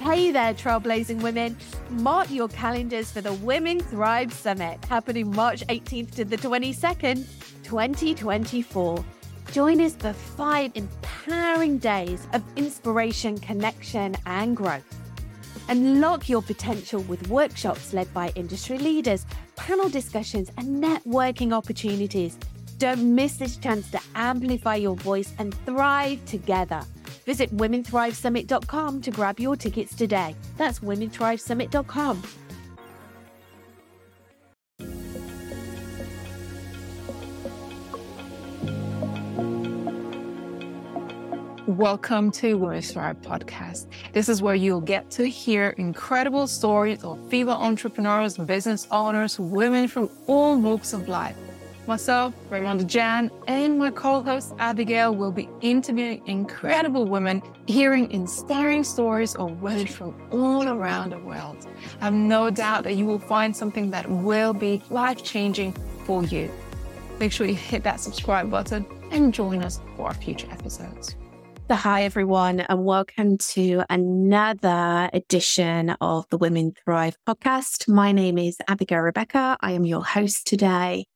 Hey there, trailblazing women. Mark your calendars for the Women Thrive Summit happening March 18th to the 22nd, 2024. Join us for five empowering days of inspiration, connection, and growth. Unlock your potential with workshops led by industry leaders, panel discussions, and networking opportunities. Don't miss this chance to amplify your voice and thrive together. Visit WomenThriveSummit.com to grab your tickets today. That's WomenThriveSummit.com. Welcome to Women Thrive Podcast. This is where you'll get to hear incredible stories of female entrepreneurs, business owners, women from all walks of life. Myself, Raymond Jan, and my co-host Abigail will be interviewing incredible women, hearing inspiring stories of women from all around the world. I have no doubt that you will find something that will be life-changing for you. Make sure you hit that subscribe button and join us for our future episodes. So, hi everyone, and welcome to another edition of the Women Thrive podcast. My name is Abigail Rebecca. I am your host today.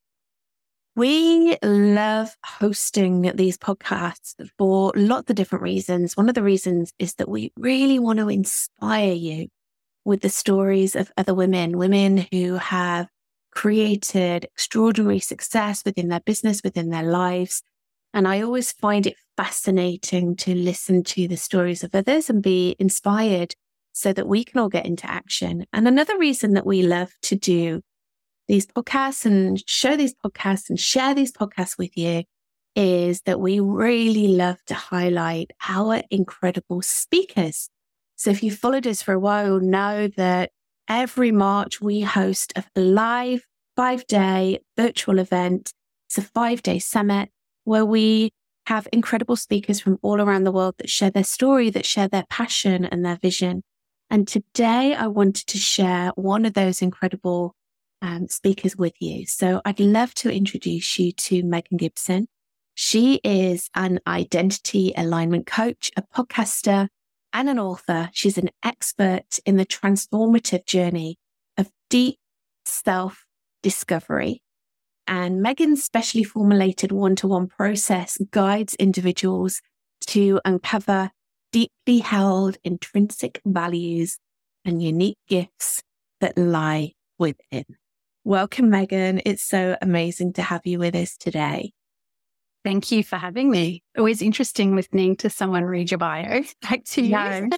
We love hosting these podcasts for lots of different reasons. One of the reasons is that we really want to inspire you with the stories of other women, women who have created extraordinary success within their business, within their lives, and I always find it fascinating to listen to the stories of others and be inspired so that we can all get into action. And another reason that we love to do these podcasts and show these podcasts and share these podcasts with you is that we really love to highlight our incredible speakers. So if you've followed us for a while, you'll know that every March we host a live five day virtual event. It's a five day summit where we have incredible speakers from all around the world that share their story, that share their passion and their vision. And today I wanted to share one of those incredible um, speakers with you. So I'd love to introduce you to Megan Gibson. She is an identity alignment coach, a podcaster, and an author. She's an expert in the transformative journey of deep self discovery and Megan's specially formulated one to one process guides individuals to uncover deeply held intrinsic values and unique gifts that lie within. Welcome, Megan. It's so amazing to have you with us today. Thank you for having me. Always interesting listening to someone read your bio. Back to you.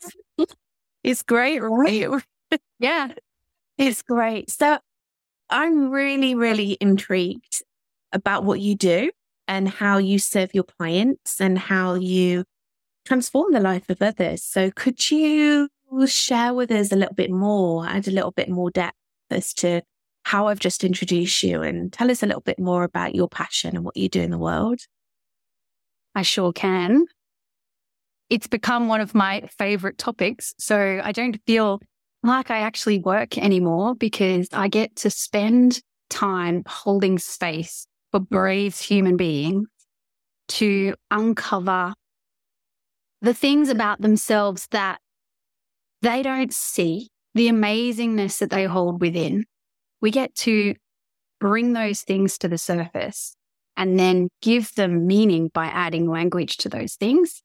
it's great, right? yeah. It's great. So I'm really, really intrigued about what you do and how you serve your clients and how you transform the life of others. So could you share with us a little bit more, add a little bit more depth as to how I've just introduced you and tell us a little bit more about your passion and what you do in the world? I sure can. It's become one of my favorite topics. So I don't feel like I actually work anymore because I get to spend time holding space for brave human beings to uncover the things about themselves that they don't see, the amazingness that they hold within. We get to bring those things to the surface and then give them meaning by adding language to those things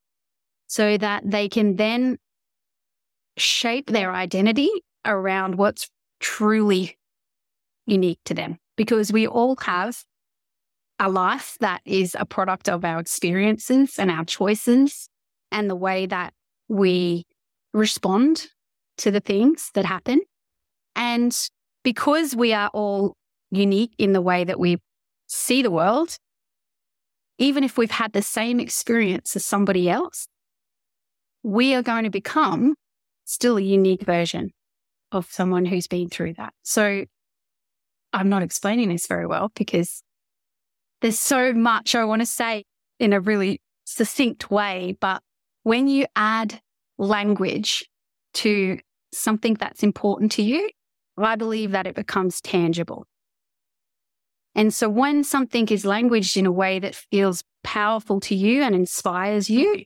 so that they can then shape their identity around what's truly unique to them because we all have a life that is a product of our experiences and our choices and the way that we respond to the things that happen. And because we are all unique in the way that we see the world, even if we've had the same experience as somebody else, we are going to become still a unique version of someone who's been through that. So I'm not explaining this very well because there's so much I want to say in a really succinct way. But when you add language to something that's important to you, I believe that it becomes tangible. And so when something is languaged in a way that feels powerful to you and inspires you,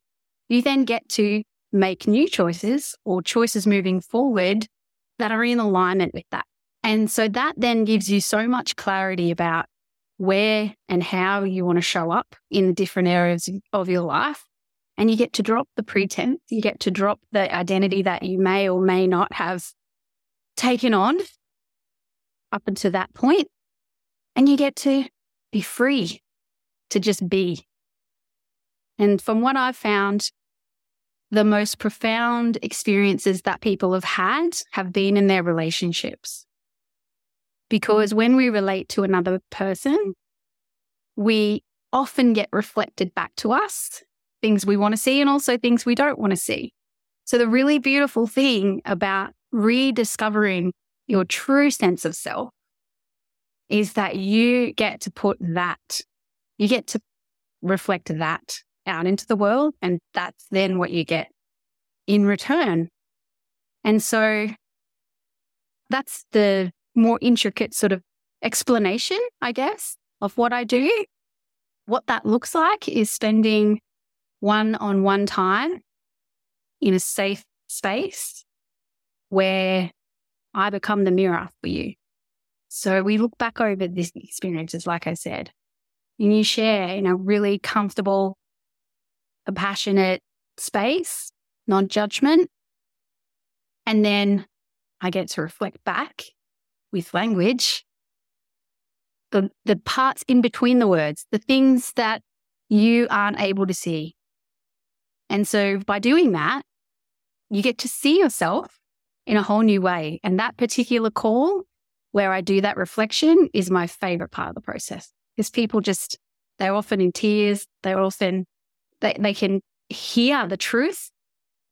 you then get to make new choices or choices moving forward that are in alignment with that. And so that then gives you so much clarity about where and how you want to show up in the different areas of your life. And you get to drop the pretense, you get to drop the identity that you may or may not have taken on up until that point, And you get to be free to just be. And from what I've found, the most profound experiences that people have had have been in their relationships. Because when we relate to another person, we often get reflected back to us things we want to see and also things we don't want to see. So, the really beautiful thing about rediscovering your true sense of self is that you get to put that, you get to reflect that out into the world. And that's then what you get in return. And so that's the more intricate sort of explanation, I guess, of what I do. What that looks like is spending one on one time in a safe space where I become the mirror for you. So we look back over these experiences, like I said, and you share in a really comfortable, compassionate space, non judgment. And then I get to reflect back with language the, the parts in between the words, the things that you aren't able to see. And so by doing that, you get to see yourself in a whole new way. And that particular call where I do that reflection is my favorite part of the process because people just, they're often in tears. They're often, they, they can hear the truth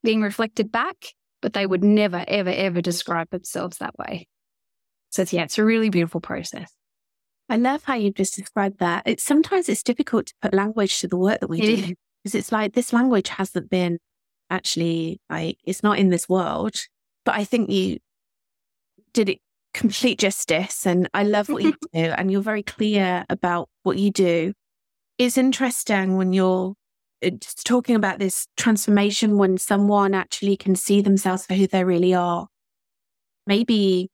being reflected back, but they would never, ever, ever describe themselves that way. So yeah, it's a really beautiful process. I love how you just described that. It's sometimes it's difficult to put language to the work that we do because it's like this language hasn't been actually like it's not in this world. But I think you did it complete justice. And I love what you do. And you're very clear about what you do. It's interesting when you're uh, just talking about this transformation when someone actually can see themselves for who they really are. Maybe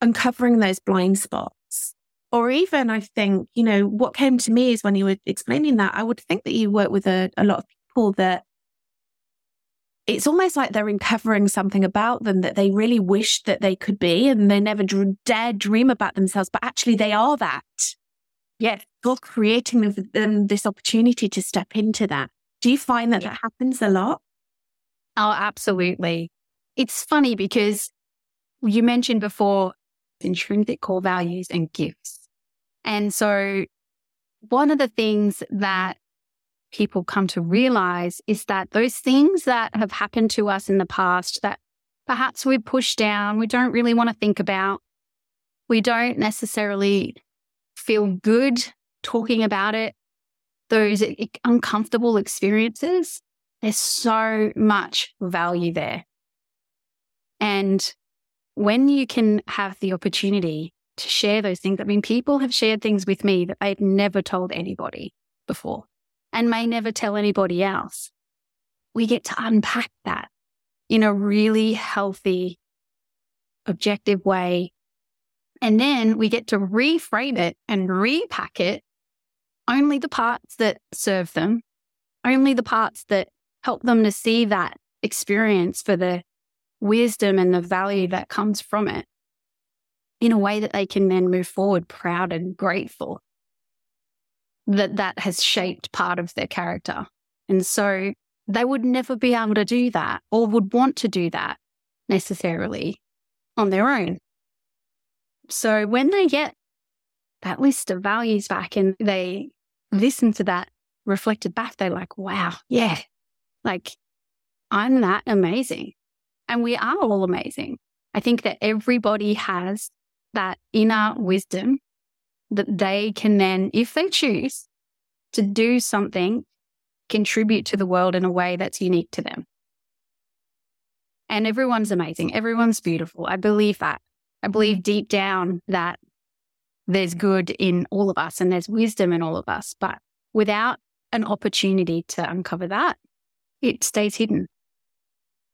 uncovering those blind spots. Or even, I think, you know, what came to me is when you were explaining that, I would think that you work with a, a lot of people that it's almost like they're uncovering something about them that they really wish that they could be and they never d- dare dream about themselves, but actually they are that. Yet you're creating them this opportunity to step into that. Do you find that yeah. that happens a lot? Oh, absolutely. It's funny because you mentioned before intrinsic core values and gifts. And so one of the things that people come to realize is that those things that have happened to us in the past that perhaps we push down, we don't really want to think about, we don't necessarily feel good talking about it, those uncomfortable experiences, there's so much value there. And when you can have the opportunity to share those things, I mean, people have shared things with me that they've never told anybody before and may never tell anybody else. We get to unpack that in a really healthy, objective way. And then we get to reframe it and repack it only the parts that serve them, only the parts that help them to see that experience for the wisdom and the value that comes from it in a way that they can then move forward proud and grateful that that has shaped part of their character. And so they would never be able to do that or would want to do that necessarily on their own. So when they get that list of values back and they listen to that reflected back, they're like, wow, yeah, like I'm that amazing. And we are all amazing. I think that everybody has that inner wisdom that they can then, if they choose to do something, contribute to the world in a way that's unique to them. And everyone's amazing. Everyone's beautiful. I believe that. I believe deep down that there's good in all of us and there's wisdom in all of us. But without an opportunity to uncover that, it stays hidden.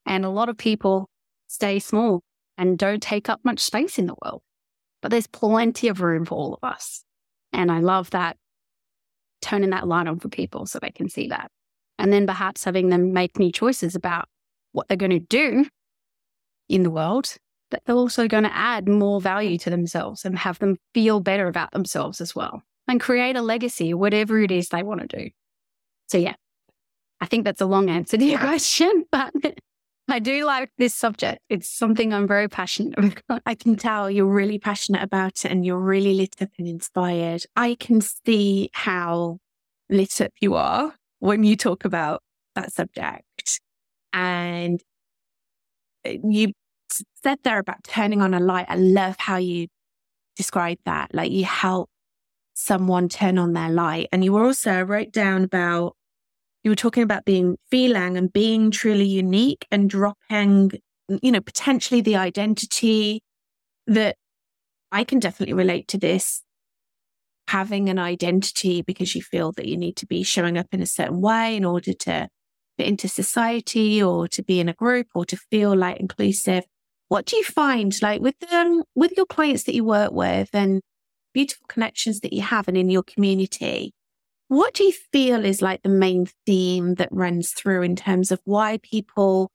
And a lot of people stay small and don't take up much space in the world. But there's plenty of room for all of us. And I love that turning that light on for people so they can see that. And then perhaps having them make new choices about what they're going to do in the world, that they're also going to add more value to themselves and have them feel better about themselves as well and create a legacy, whatever it is they want to do. So, yeah, I think that's a long answer to your question, but I do like this subject. It's something I'm very passionate about. I can tell you're really passionate about it and you're really lit up and inspired. I can see how lit up you are when you talk about that subject. And uh, you said there about turning on a light. I love how you describe that. Like you help someone turn on their light. And you also wrote down about you were talking about being feeling and being truly unique and dropping, you know, potentially the identity that I can definitely relate to this. Having an identity because you feel that you need to be showing up in a certain way in order to fit into society or to be in a group or to feel like inclusive. What do you find like with them, with your clients that you work with and beautiful connections that you have and in your community? What do you feel is like the main theme that runs through in terms of why people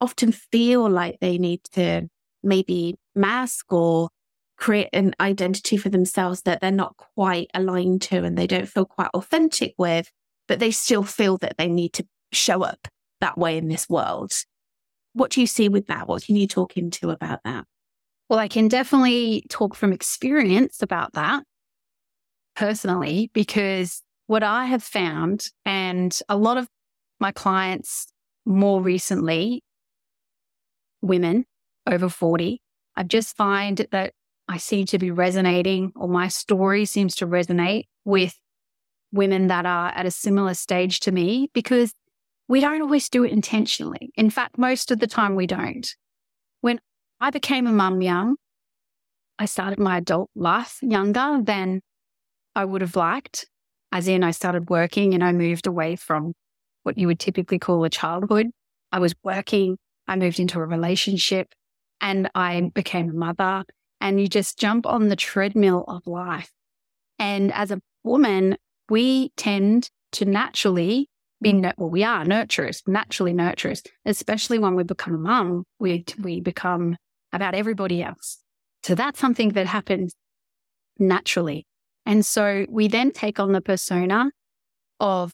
often feel like they need to maybe mask or create an identity for themselves that they're not quite aligned to and they don't feel quite authentic with, but they still feel that they need to show up that way in this world. What do you see with that? What can you talk into about that? Well, I can definitely talk from experience about that personally, because what I have found, and a lot of my clients more recently, women over 40, I just find that I seem to be resonating, or my story seems to resonate with women that are at a similar stage to me because we don't always do it intentionally. In fact, most of the time we don't. When I became a mum young, I started my adult life younger than I would have liked as in I started working and I moved away from what you would typically call a childhood. I was working, I moved into a relationship and I became a mother and you just jump on the treadmill of life. And as a woman, we tend to naturally be, well, we are nurturers, naturally nurturers, especially when we become a mum, we, we become about everybody else. So that's something that happens naturally. And so we then take on the persona of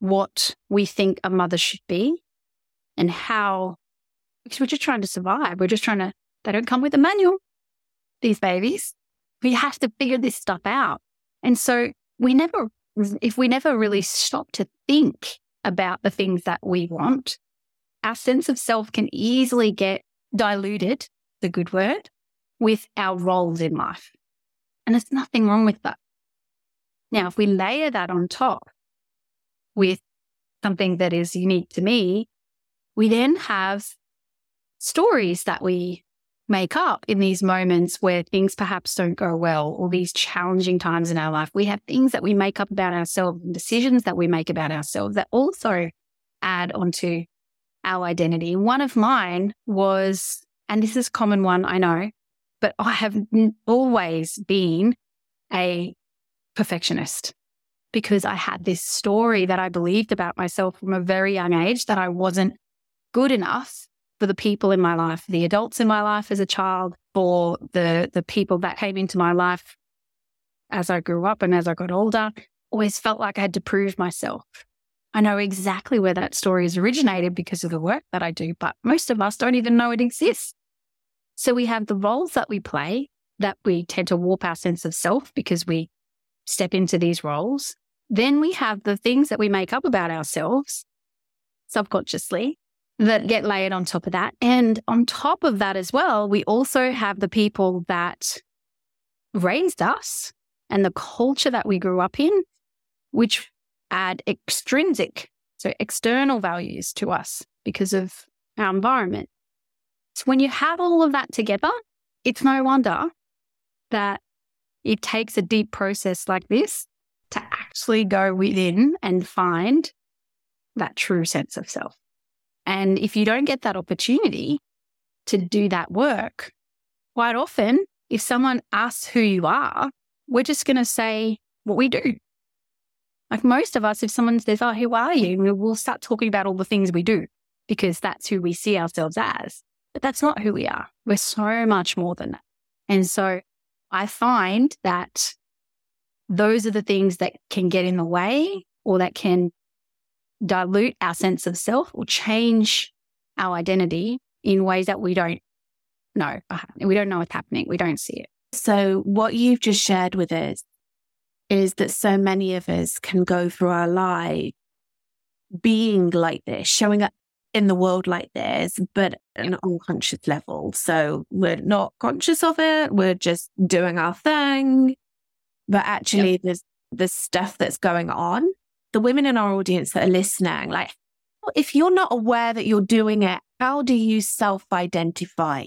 what we think a mother should be and how, because we're just trying to survive. We're just trying to, they don't come with a manual, these babies. We have to figure this stuff out. And so we never, if we never really stop to think about the things that we want, our sense of self can easily get diluted, the good word, with our roles in life. And there's nothing wrong with that. Now, if we layer that on top with something that is unique to me, we then have stories that we make up in these moments where things perhaps don't go well or these challenging times in our life. We have things that we make up about ourselves and decisions that we make about ourselves that also add onto our identity. One of mine was, and this is a common one, I know, but I have always been a perfectionist because I had this story that I believed about myself from a very young age that I wasn't good enough for the people in my life, the adults in my life as a child, for the the people that came into my life as I grew up and as I got older, always felt like I had to prove myself. I know exactly where that story has originated because of the work that I do, but most of us don't even know it exists. So we have the roles that we play that we tend to warp our sense of self because we step into these roles. Then we have the things that we make up about ourselves subconsciously that get layered on top of that. And on top of that as well, we also have the people that raised us and the culture that we grew up in, which add extrinsic, so external values to us because of our environment. So when you have all of that together, it's no wonder that it takes a deep process like this to actually go within and find that true sense of self. And if you don't get that opportunity to do that work, quite often, if someone asks who you are, we're just going to say what we do. Like most of us, if someone says, Oh, who are you? We'll start talking about all the things we do because that's who we see ourselves as. But that's not who we are. We're so much more than that. And so I find that those are the things that can get in the way or that can dilute our sense of self or change our identity in ways that we don't know. We don't know what's happening. We don't see it. So, what you've just shared with us is that so many of us can go through our life being like this, showing up in the world like this, but an unconscious level. So, we're not conscious of it. We're just doing our thing. But actually, yep. there's the stuff that's going on. The women in our audience that are listening, like, if you're not aware that you're doing it, how do you self identify?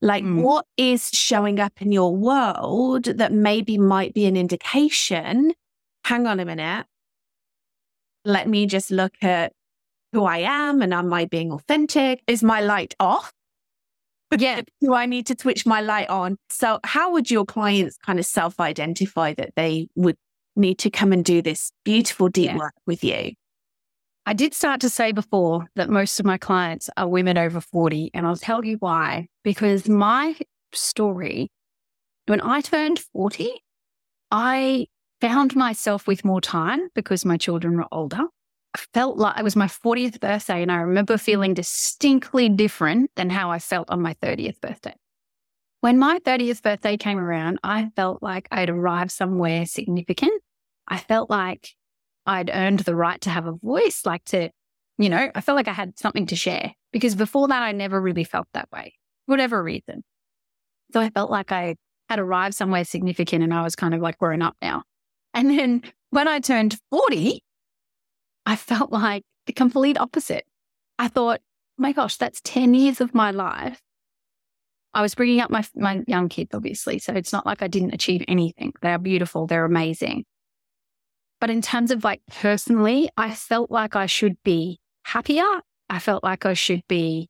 Like, mm. what is showing up in your world that maybe might be an indication? Hang on a minute. Let me just look at who I am and am I being authentic? Is my light off? Yeah. Do I need to switch my light on? So, how would your clients kind of self identify that they would need to come and do this beautiful deep yeah. work with you? I did start to say before that most of my clients are women over 40, and I'll tell you why. Because my story, when I turned 40, I found myself with more time because my children were older. I felt like it was my 40th birthday, and I remember feeling distinctly different than how I felt on my 30th birthday. When my 30th birthday came around, I felt like I'd arrived somewhere significant. I felt like I'd earned the right to have a voice, like to, you know, I felt like I had something to share because before that, I never really felt that way, whatever reason. So I felt like I had arrived somewhere significant and I was kind of like grown up now. And then when I turned 40, I felt like the complete opposite. I thought, oh my gosh, that's 10 years of my life. I was bringing up my, my young kids, obviously. So it's not like I didn't achieve anything. They're beautiful. They're amazing. But in terms of like personally, I felt like I should be happier. I felt like I should be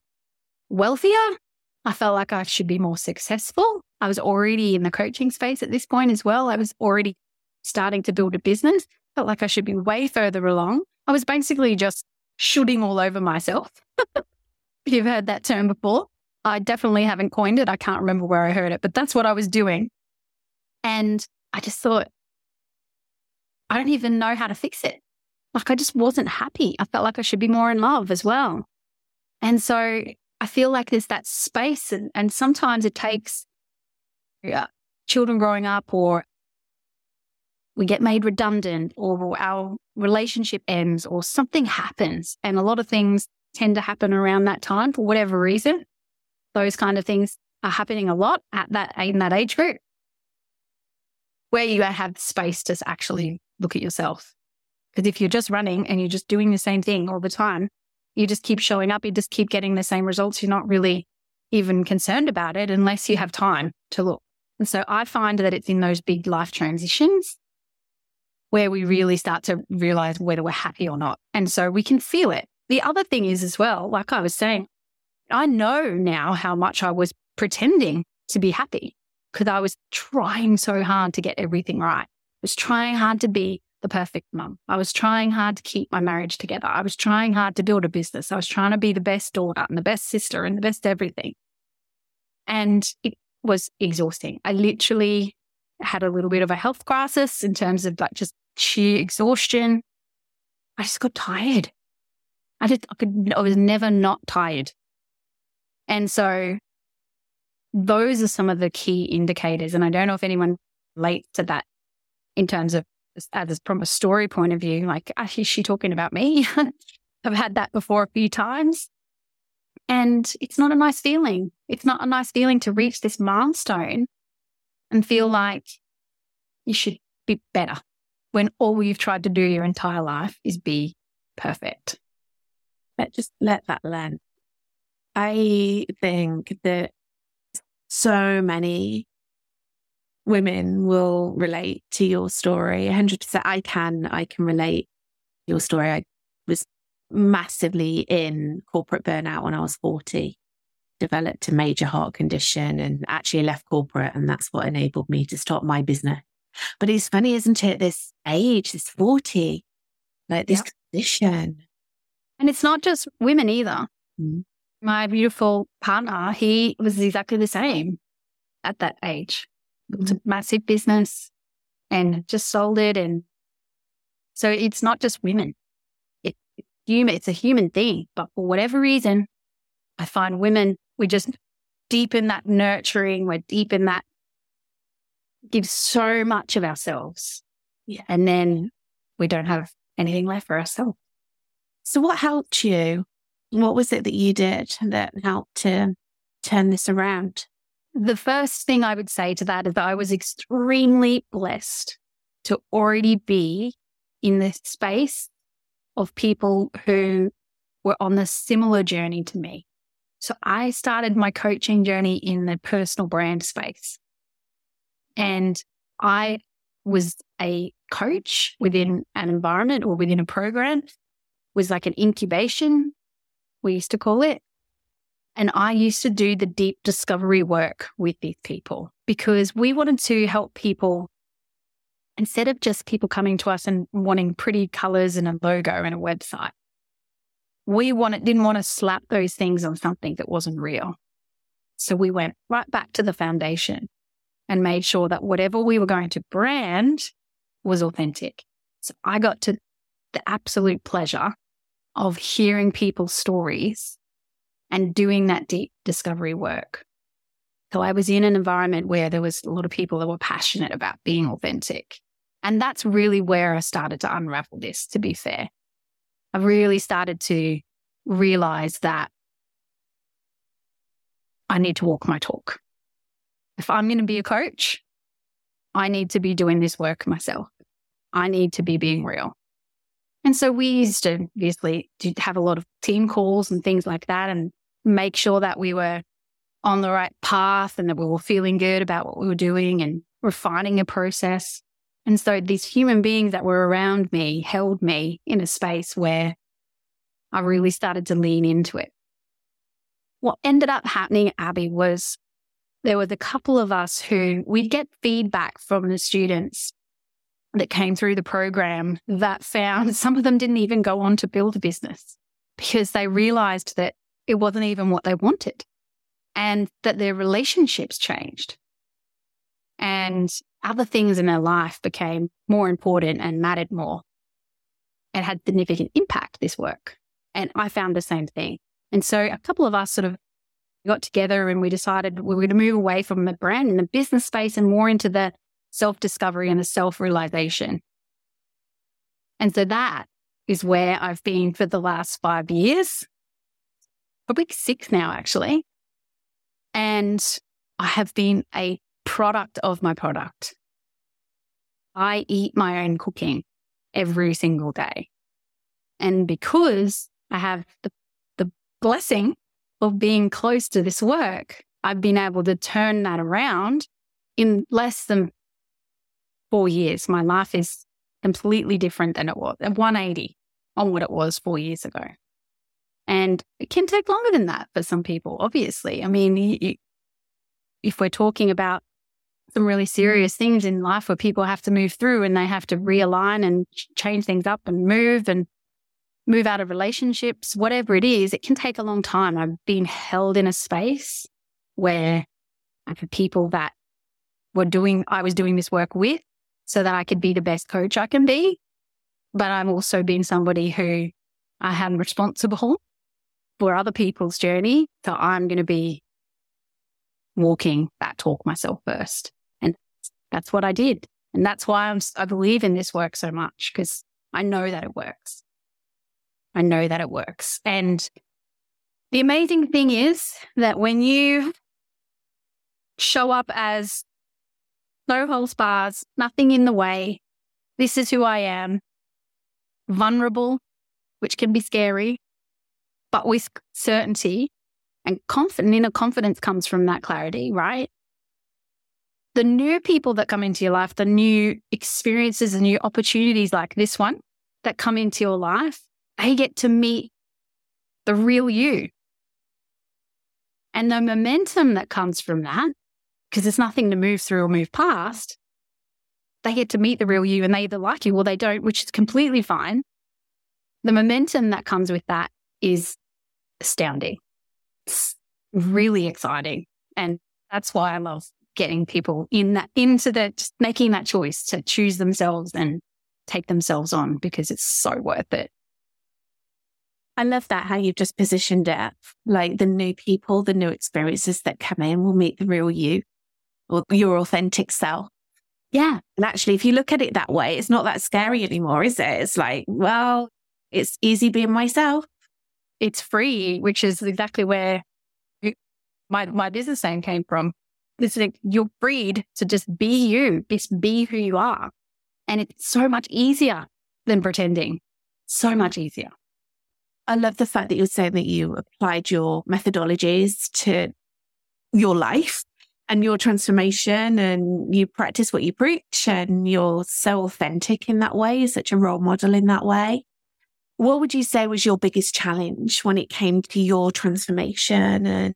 wealthier. I felt like I should be more successful. I was already in the coaching space at this point as well. I was already starting to build a business. Felt like I should be way further along. I was basically just shooting all over myself. you've heard that term before, I definitely haven't coined it. I can't remember where I heard it, but that's what I was doing. And I just thought, I don't even know how to fix it. Like I just wasn't happy. I felt like I should be more in love as well. And so I feel like there's that space and, and sometimes it takes yeah, children growing up or we get made redundant or our relationship ends or something happens. And a lot of things tend to happen around that time for whatever reason. Those kind of things are happening a lot at that in that age group where you have space to actually look at yourself. Because if you're just running and you're just doing the same thing all the time, you just keep showing up, you just keep getting the same results. You're not really even concerned about it unless you have time to look. And so I find that it's in those big life transitions where we really start to realize whether we're happy or not. And so we can feel it. The other thing is as well, like I was saying, I know now how much I was pretending to be happy because I was trying so hard to get everything right I was trying hard to be the perfect mum. I was trying hard to keep my marriage together. I was trying hard to build a business. I was trying to be the best daughter and the best sister and the best everything. And it was exhausting. I literally had a little bit of a health crisis in terms of like just sheer exhaustion. I just got tired. I just, I could, I was never not tired. And so those are some of the key indicators. And I don't know if anyone relates to that in terms of as from a story point of view, like, ah, is she talking about me? I've had that before a few times. And it's not a nice feeling. It's not a nice feeling to reach this milestone and feel mm. like you should be better when all you've tried to do your entire life is be perfect. But just let that land. I think that so many women will relate to your story 100% i can i can relate your story i was massively in corporate burnout when I was 40, developed a major heart condition and actually left corporate. And that's what enabled me to start my business. But it's funny, isn't it? This age, this 40, like this condition. And it's not just women either. Mm-hmm. My beautiful partner, he was exactly the same at that age. Mm-hmm. It's a massive business and just sold it. And so it's not just women. It, it's human, it's a human thing. But for whatever reason, I find women, we just deep in that nurturing, we're deep in that give so much of ourselves. Yeah. And then we don't have anything left for ourselves. So, what helped you? What was it that you did that helped to turn this around? The first thing I would say to that is that I was extremely blessed to already be in the space of people who were on a similar journey to me. So I started my coaching journey in the personal brand space. And I was a coach within an environment or within a program, was like an incubation, we used to call it. And I used to do the deep discovery work with these people because we wanted to help people instead of just people coming to us and wanting pretty colors and a logo and a website. We wanted, didn't want to slap those things on something that wasn't real. So we went right back to the foundation and made sure that whatever we were going to brand was authentic. So I got to the absolute pleasure of hearing people's stories and doing that deep discovery work. So I was in an environment where there was a lot of people that were passionate about being authentic. And that's really where I started to unravel this, to be fair. I really started to realize that I need to walk my talk. If I'm going to be a coach, I need to be doing this work myself. I need to be being real. And so we used to obviously have a lot of team calls and things like that and make sure that we were on the right path and that we were feeling good about what we were doing and refining a process. And so these human beings that were around me held me in a space where I really started to lean into it. What ended up happening, Abby, was there was a couple of us who we'd get feedback from the students that came through the program that found some of them didn't even go on to build a business because they realized that it wasn't even what they wanted and that their relationships changed. And other things in their life became more important and mattered more and had significant impact this work. And i found the same thing. And so a couple of us sort of got together and we decided we were going to move away from the brand and the business space and more into the self discovery and the self realization. And so that is where I've been for the last five years, probably six now, actually. And I have been a product of my product. I eat my own cooking every single day. And because I have the, the blessing of being close to this work, I've been able to turn that around in less than four years. My life is completely different than it was, 180 on what it was four years ago. And it can take longer than that for some people, obviously. I mean, if we're talking about some really serious things in life where people have to move through and they have to realign and change things up and move and move out of relationships, whatever it is, it can take a long time. I've been held in a space where had people that were doing, I was doing this work with so that I could be the best coach I can be. But I've also been somebody who I am responsible for other people's journey. So I'm going to be walking that talk myself first. And that's what I did. And that's why I'm, I believe in this work so much because I know that it works. I know that it works. And the amazing thing is that when you show up as no holds bars, nothing in the way, this is who I am, vulnerable, which can be scary, but with certainty and confident, inner confidence comes from that clarity, right? The new people that come into your life, the new experiences and new opportunities like this one that come into your life, they get to meet the real you. And the momentum that comes from that, because there's nothing to move through or move past, they get to meet the real you and they either like you or they don't, which is completely fine. The momentum that comes with that is astounding. It's really exciting. And that's why I love getting people in that into just making that choice to choose themselves and take themselves on because it's so worth it. I love that how you've just positioned it. Like the new people, the new experiences that come in will meet the real you or your authentic self. Yeah. And actually, if you look at it that way, it's not that scary anymore, is it? It's like, well, it's easy being myself. It's free, which is exactly where my, my business name came from. It's like you're freed to just be you, just be who you are. And it's so much easier than pretending. So much easier. I love the fact that you're saying that you applied your methodologies to your life and your transformation and you practice what you preach and you're so authentic in that way, you're such a role model in that way. What would you say was your biggest challenge when it came to your transformation and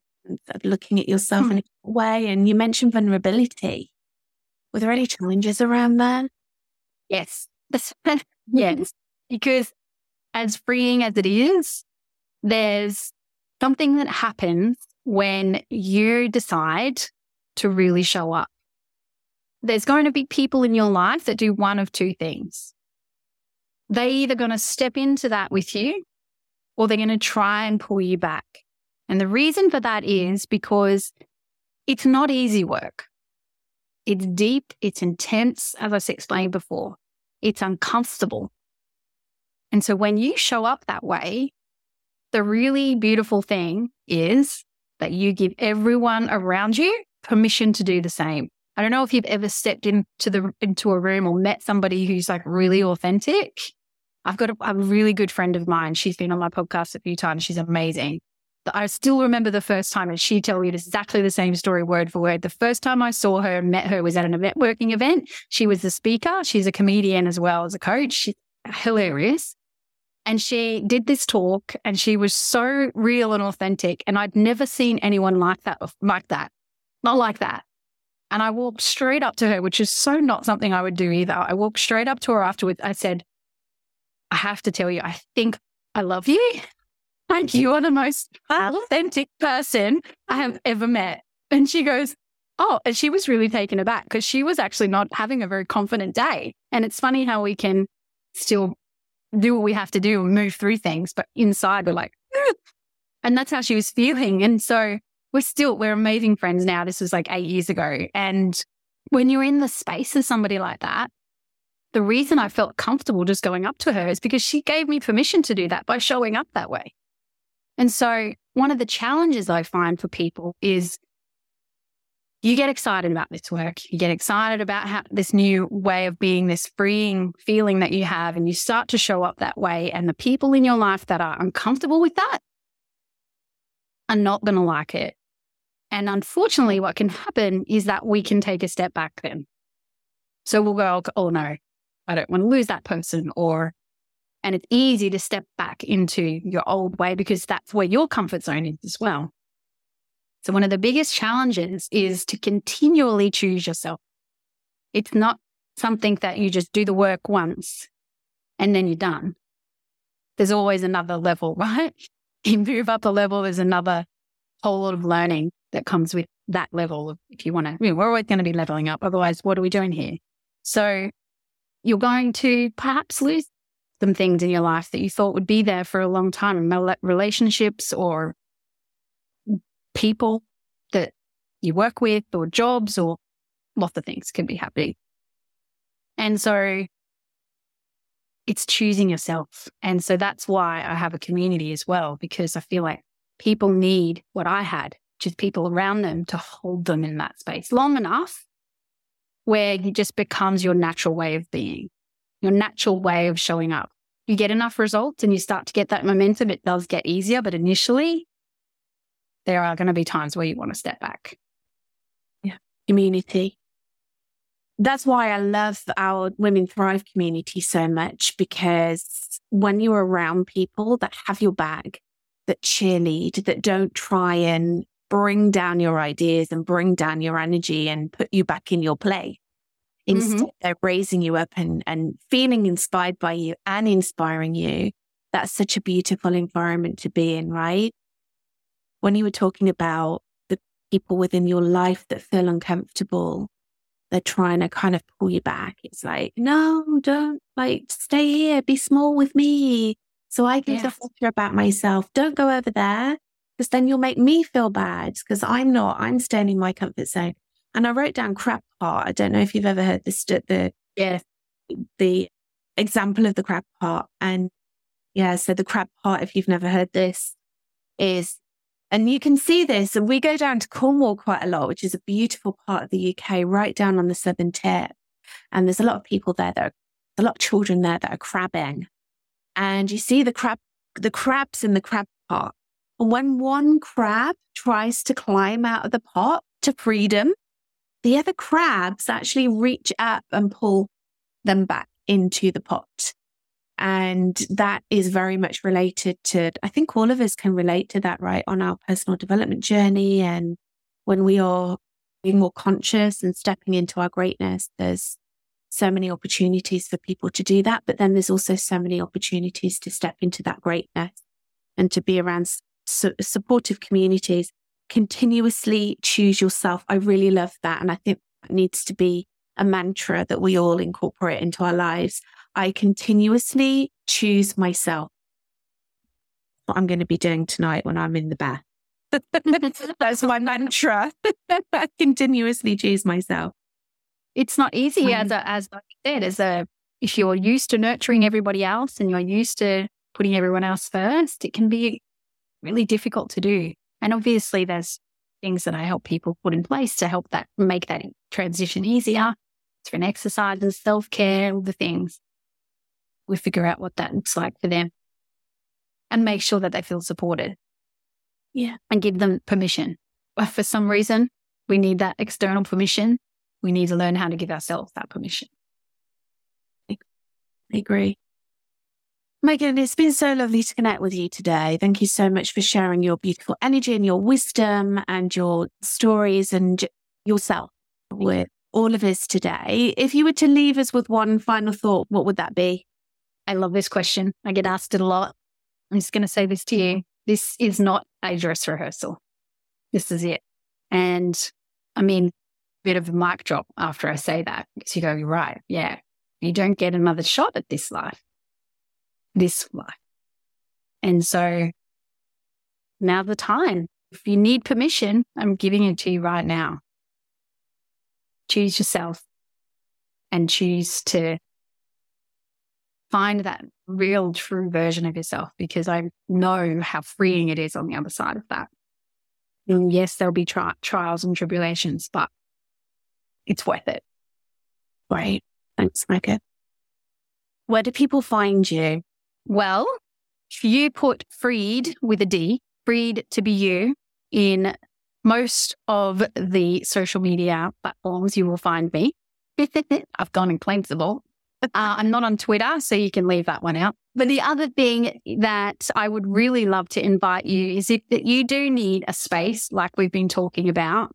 looking at yourself hmm. in a way? And you mentioned vulnerability. Were there any challenges around that? Yes. yes. Because as freeing as it is, there's something that happens when you decide to really show up. There's going to be people in your life that do one of two things. They're either going to step into that with you or they're going to try and pull you back. And the reason for that is because it's not easy work. It's deep, it's intense, as I explained before. It's uncomfortable. And so when you show up that way, the really beautiful thing is that you give everyone around you permission to do the same. I don't know if you've ever stepped into the into a room or met somebody who's like really authentic. I've got a, a really good friend of mine. She's been on my podcast a few times. She's amazing. I still remember the first time, and she told me exactly the same story, word for word. The first time I saw her and met her was at a networking event. She was the speaker. She's a comedian as well as a coach. She's hilarious. And she did this talk and she was so real and authentic. And I'd never seen anyone like that, like that, not like that. And I walked straight up to her, which is so not something I would do either. I walked straight up to her afterwards. I said, I have to tell you, I think I love you. You. You are the most authentic person I have ever met. And she goes, Oh, and she was really taken aback because she was actually not having a very confident day. And it's funny how we can still do what we have to do and move through things. But inside, we're like, and that's how she was feeling. And so we're still, we're amazing friends now. This was like eight years ago. And when you're in the space of somebody like that, the reason I felt comfortable just going up to her is because she gave me permission to do that by showing up that way. And so one of the challenges I find for people is you get excited about this work. You get excited about how this new way of being, this freeing feeling that you have, and you start to show up that way. And the people in your life that are uncomfortable with that are not going to like it. And unfortunately, what can happen is that we can take a step back then. So we'll go, oh no, I don't want to lose that person. Or, and it's easy to step back into your old way because that's where your comfort zone is as well. So, one of the biggest challenges is to continually choose yourself. It's not something that you just do the work once and then you're done. There's always another level, right? You move up a level, there's another whole lot of learning that comes with that level. Of, if you want to, we're always going to be leveling up. Otherwise, what are we doing here? So, you're going to perhaps lose some things in your life that you thought would be there for a long time, relationships or people that you work with or jobs or lots of things can be happening. And so it's choosing yourself. And so that's why I have a community as well, because I feel like people need what I had, just people around them to hold them in that space long enough where it just becomes your natural way of being, your natural way of showing up. You get enough results and you start to get that momentum. It does get easier, but initially there are going to be times where you want to step back. Yeah. Community. that's why I love our Women Thrive community so much because when you're around people that have your back, that cheerlead, that don't try and bring down your ideas and bring down your energy and put you back in your play. Instead, mm-hmm. they're raising you up and, and feeling inspired by you and inspiring you. That's such a beautiful environment to be in, right? When you were talking about the people within your life that feel uncomfortable, they're trying to kind of pull you back. It's like, no, don't like stay here, be small with me. So I can yes. feel about myself. Don't go over there because then you'll make me feel bad because I'm not, I'm staying in my comfort zone. And I wrote down crab pot. I don't know if you've ever heard this, the, yeah, the example of the crab pot. And yeah, so the crab pot, if you've never heard this, is, and you can see this, and we go down to Cornwall quite a lot, which is a beautiful part of the UK, right down on the southern tip. And there's a lot of people there that are, a lot of children there that are crabbing. And you see the crab, the crabs in the crab pot And when one crab tries to climb out of the pot to freedom, the other crabs actually reach up and pull them back into the pot. And that is very much related to, I think all of us can relate to that, right? On our personal development journey. And when we are being more conscious and stepping into our greatness, there's so many opportunities for people to do that. But then there's also so many opportunities to step into that greatness and to be around su- supportive communities, continuously choose yourself. I really love that. And I think that needs to be a mantra that we all incorporate into our lives. I continuously choose myself. What I'm going to be doing tonight when I'm in the bath. That's my mantra. I continuously choose myself. It's not easy um, as a, as I said, as a if you're used to nurturing everybody else and you're used to putting everyone else first, it can be really difficult to do. And obviously, there's things that I help people put in place to help that make that transition easier through exercises, self care, all the things. We figure out what that looks like for them and make sure that they feel supported. Yeah. And give them permission. But for some reason, we need that external permission. We need to learn how to give ourselves that permission. I agree. Megan, it's been so lovely to connect with you today. Thank you so much for sharing your beautiful energy and your wisdom and your stories and yourself with all of us today. If you were to leave us with one final thought, what would that be? I love this question. I get asked it a lot. I'm just going to say this to you. This is not a dress rehearsal. This is it. And I mean, bit of a mic drop after I say that because you go, you're right. Yeah. You don't get another shot at this life this life. And so now the time. If you need permission, I'm giving it to you right now. Choose yourself and choose to find that real, true version of yourself because I know how freeing it is on the other side of that. And yes, there'll be tri- trials and tribulations, but it's worth it. Great. Thanks, Megan. Where do people find you? Well, if you put freed with a D, freed to be you in most of the social media platforms, you will find me. I've gone and claimed them all. Uh, I'm not on Twitter, so you can leave that one out. But the other thing that I would really love to invite you is if that you do need a space like we've been talking about,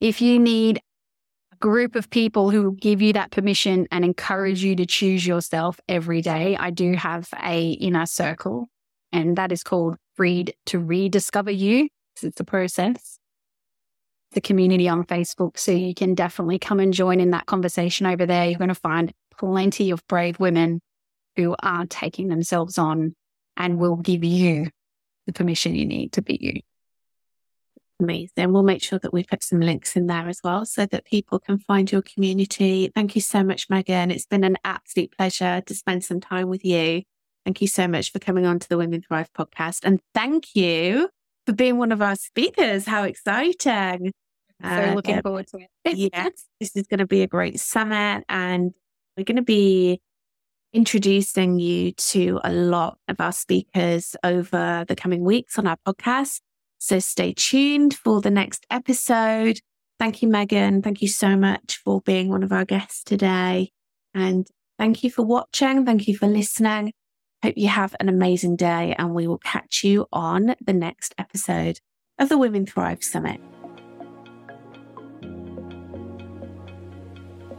if you need a group of people who give you that permission and encourage you to choose yourself every day. I do have a inner circle and that is called Freed to Rediscover You. It's a process. The community on Facebook. So you can definitely come and join in that conversation over there. You're going to find plenty of brave women who are taking themselves on and will give you the permission you need to be you. Amazing. We'll make sure that we put some links in there as well so that people can find your community. Thank you so much, Megan. It's been an absolute pleasure to spend some time with you. Thank you so much for coming on to the Women Thrive podcast. And thank you for being one of our speakers. How exciting. So uh, looking forward to it. yes, this is going to be a great summit and we're going to be introducing you to a lot of our speakers over the coming weeks on our podcast. So stay tuned for the next episode. Thank you, Megan. Thank you so much for being one of our guests today. And thank you for watching. Thank you for listening. Hope you have an amazing day, and we will catch you on the next episode of the Women Thrive Summit.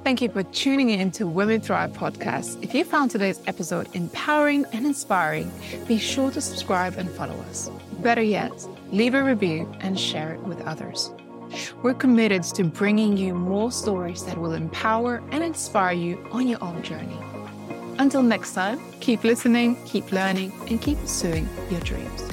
Thank you for tuning in to Women Thrive podcast. If you found today's episode empowering and inspiring, be sure to subscribe and follow us. Better yet, leave a review and share it with others. We're committed to bringing you more stories that will empower and inspire you on your own journey. Until next time, keep listening, keep learning, and keep pursuing your dreams.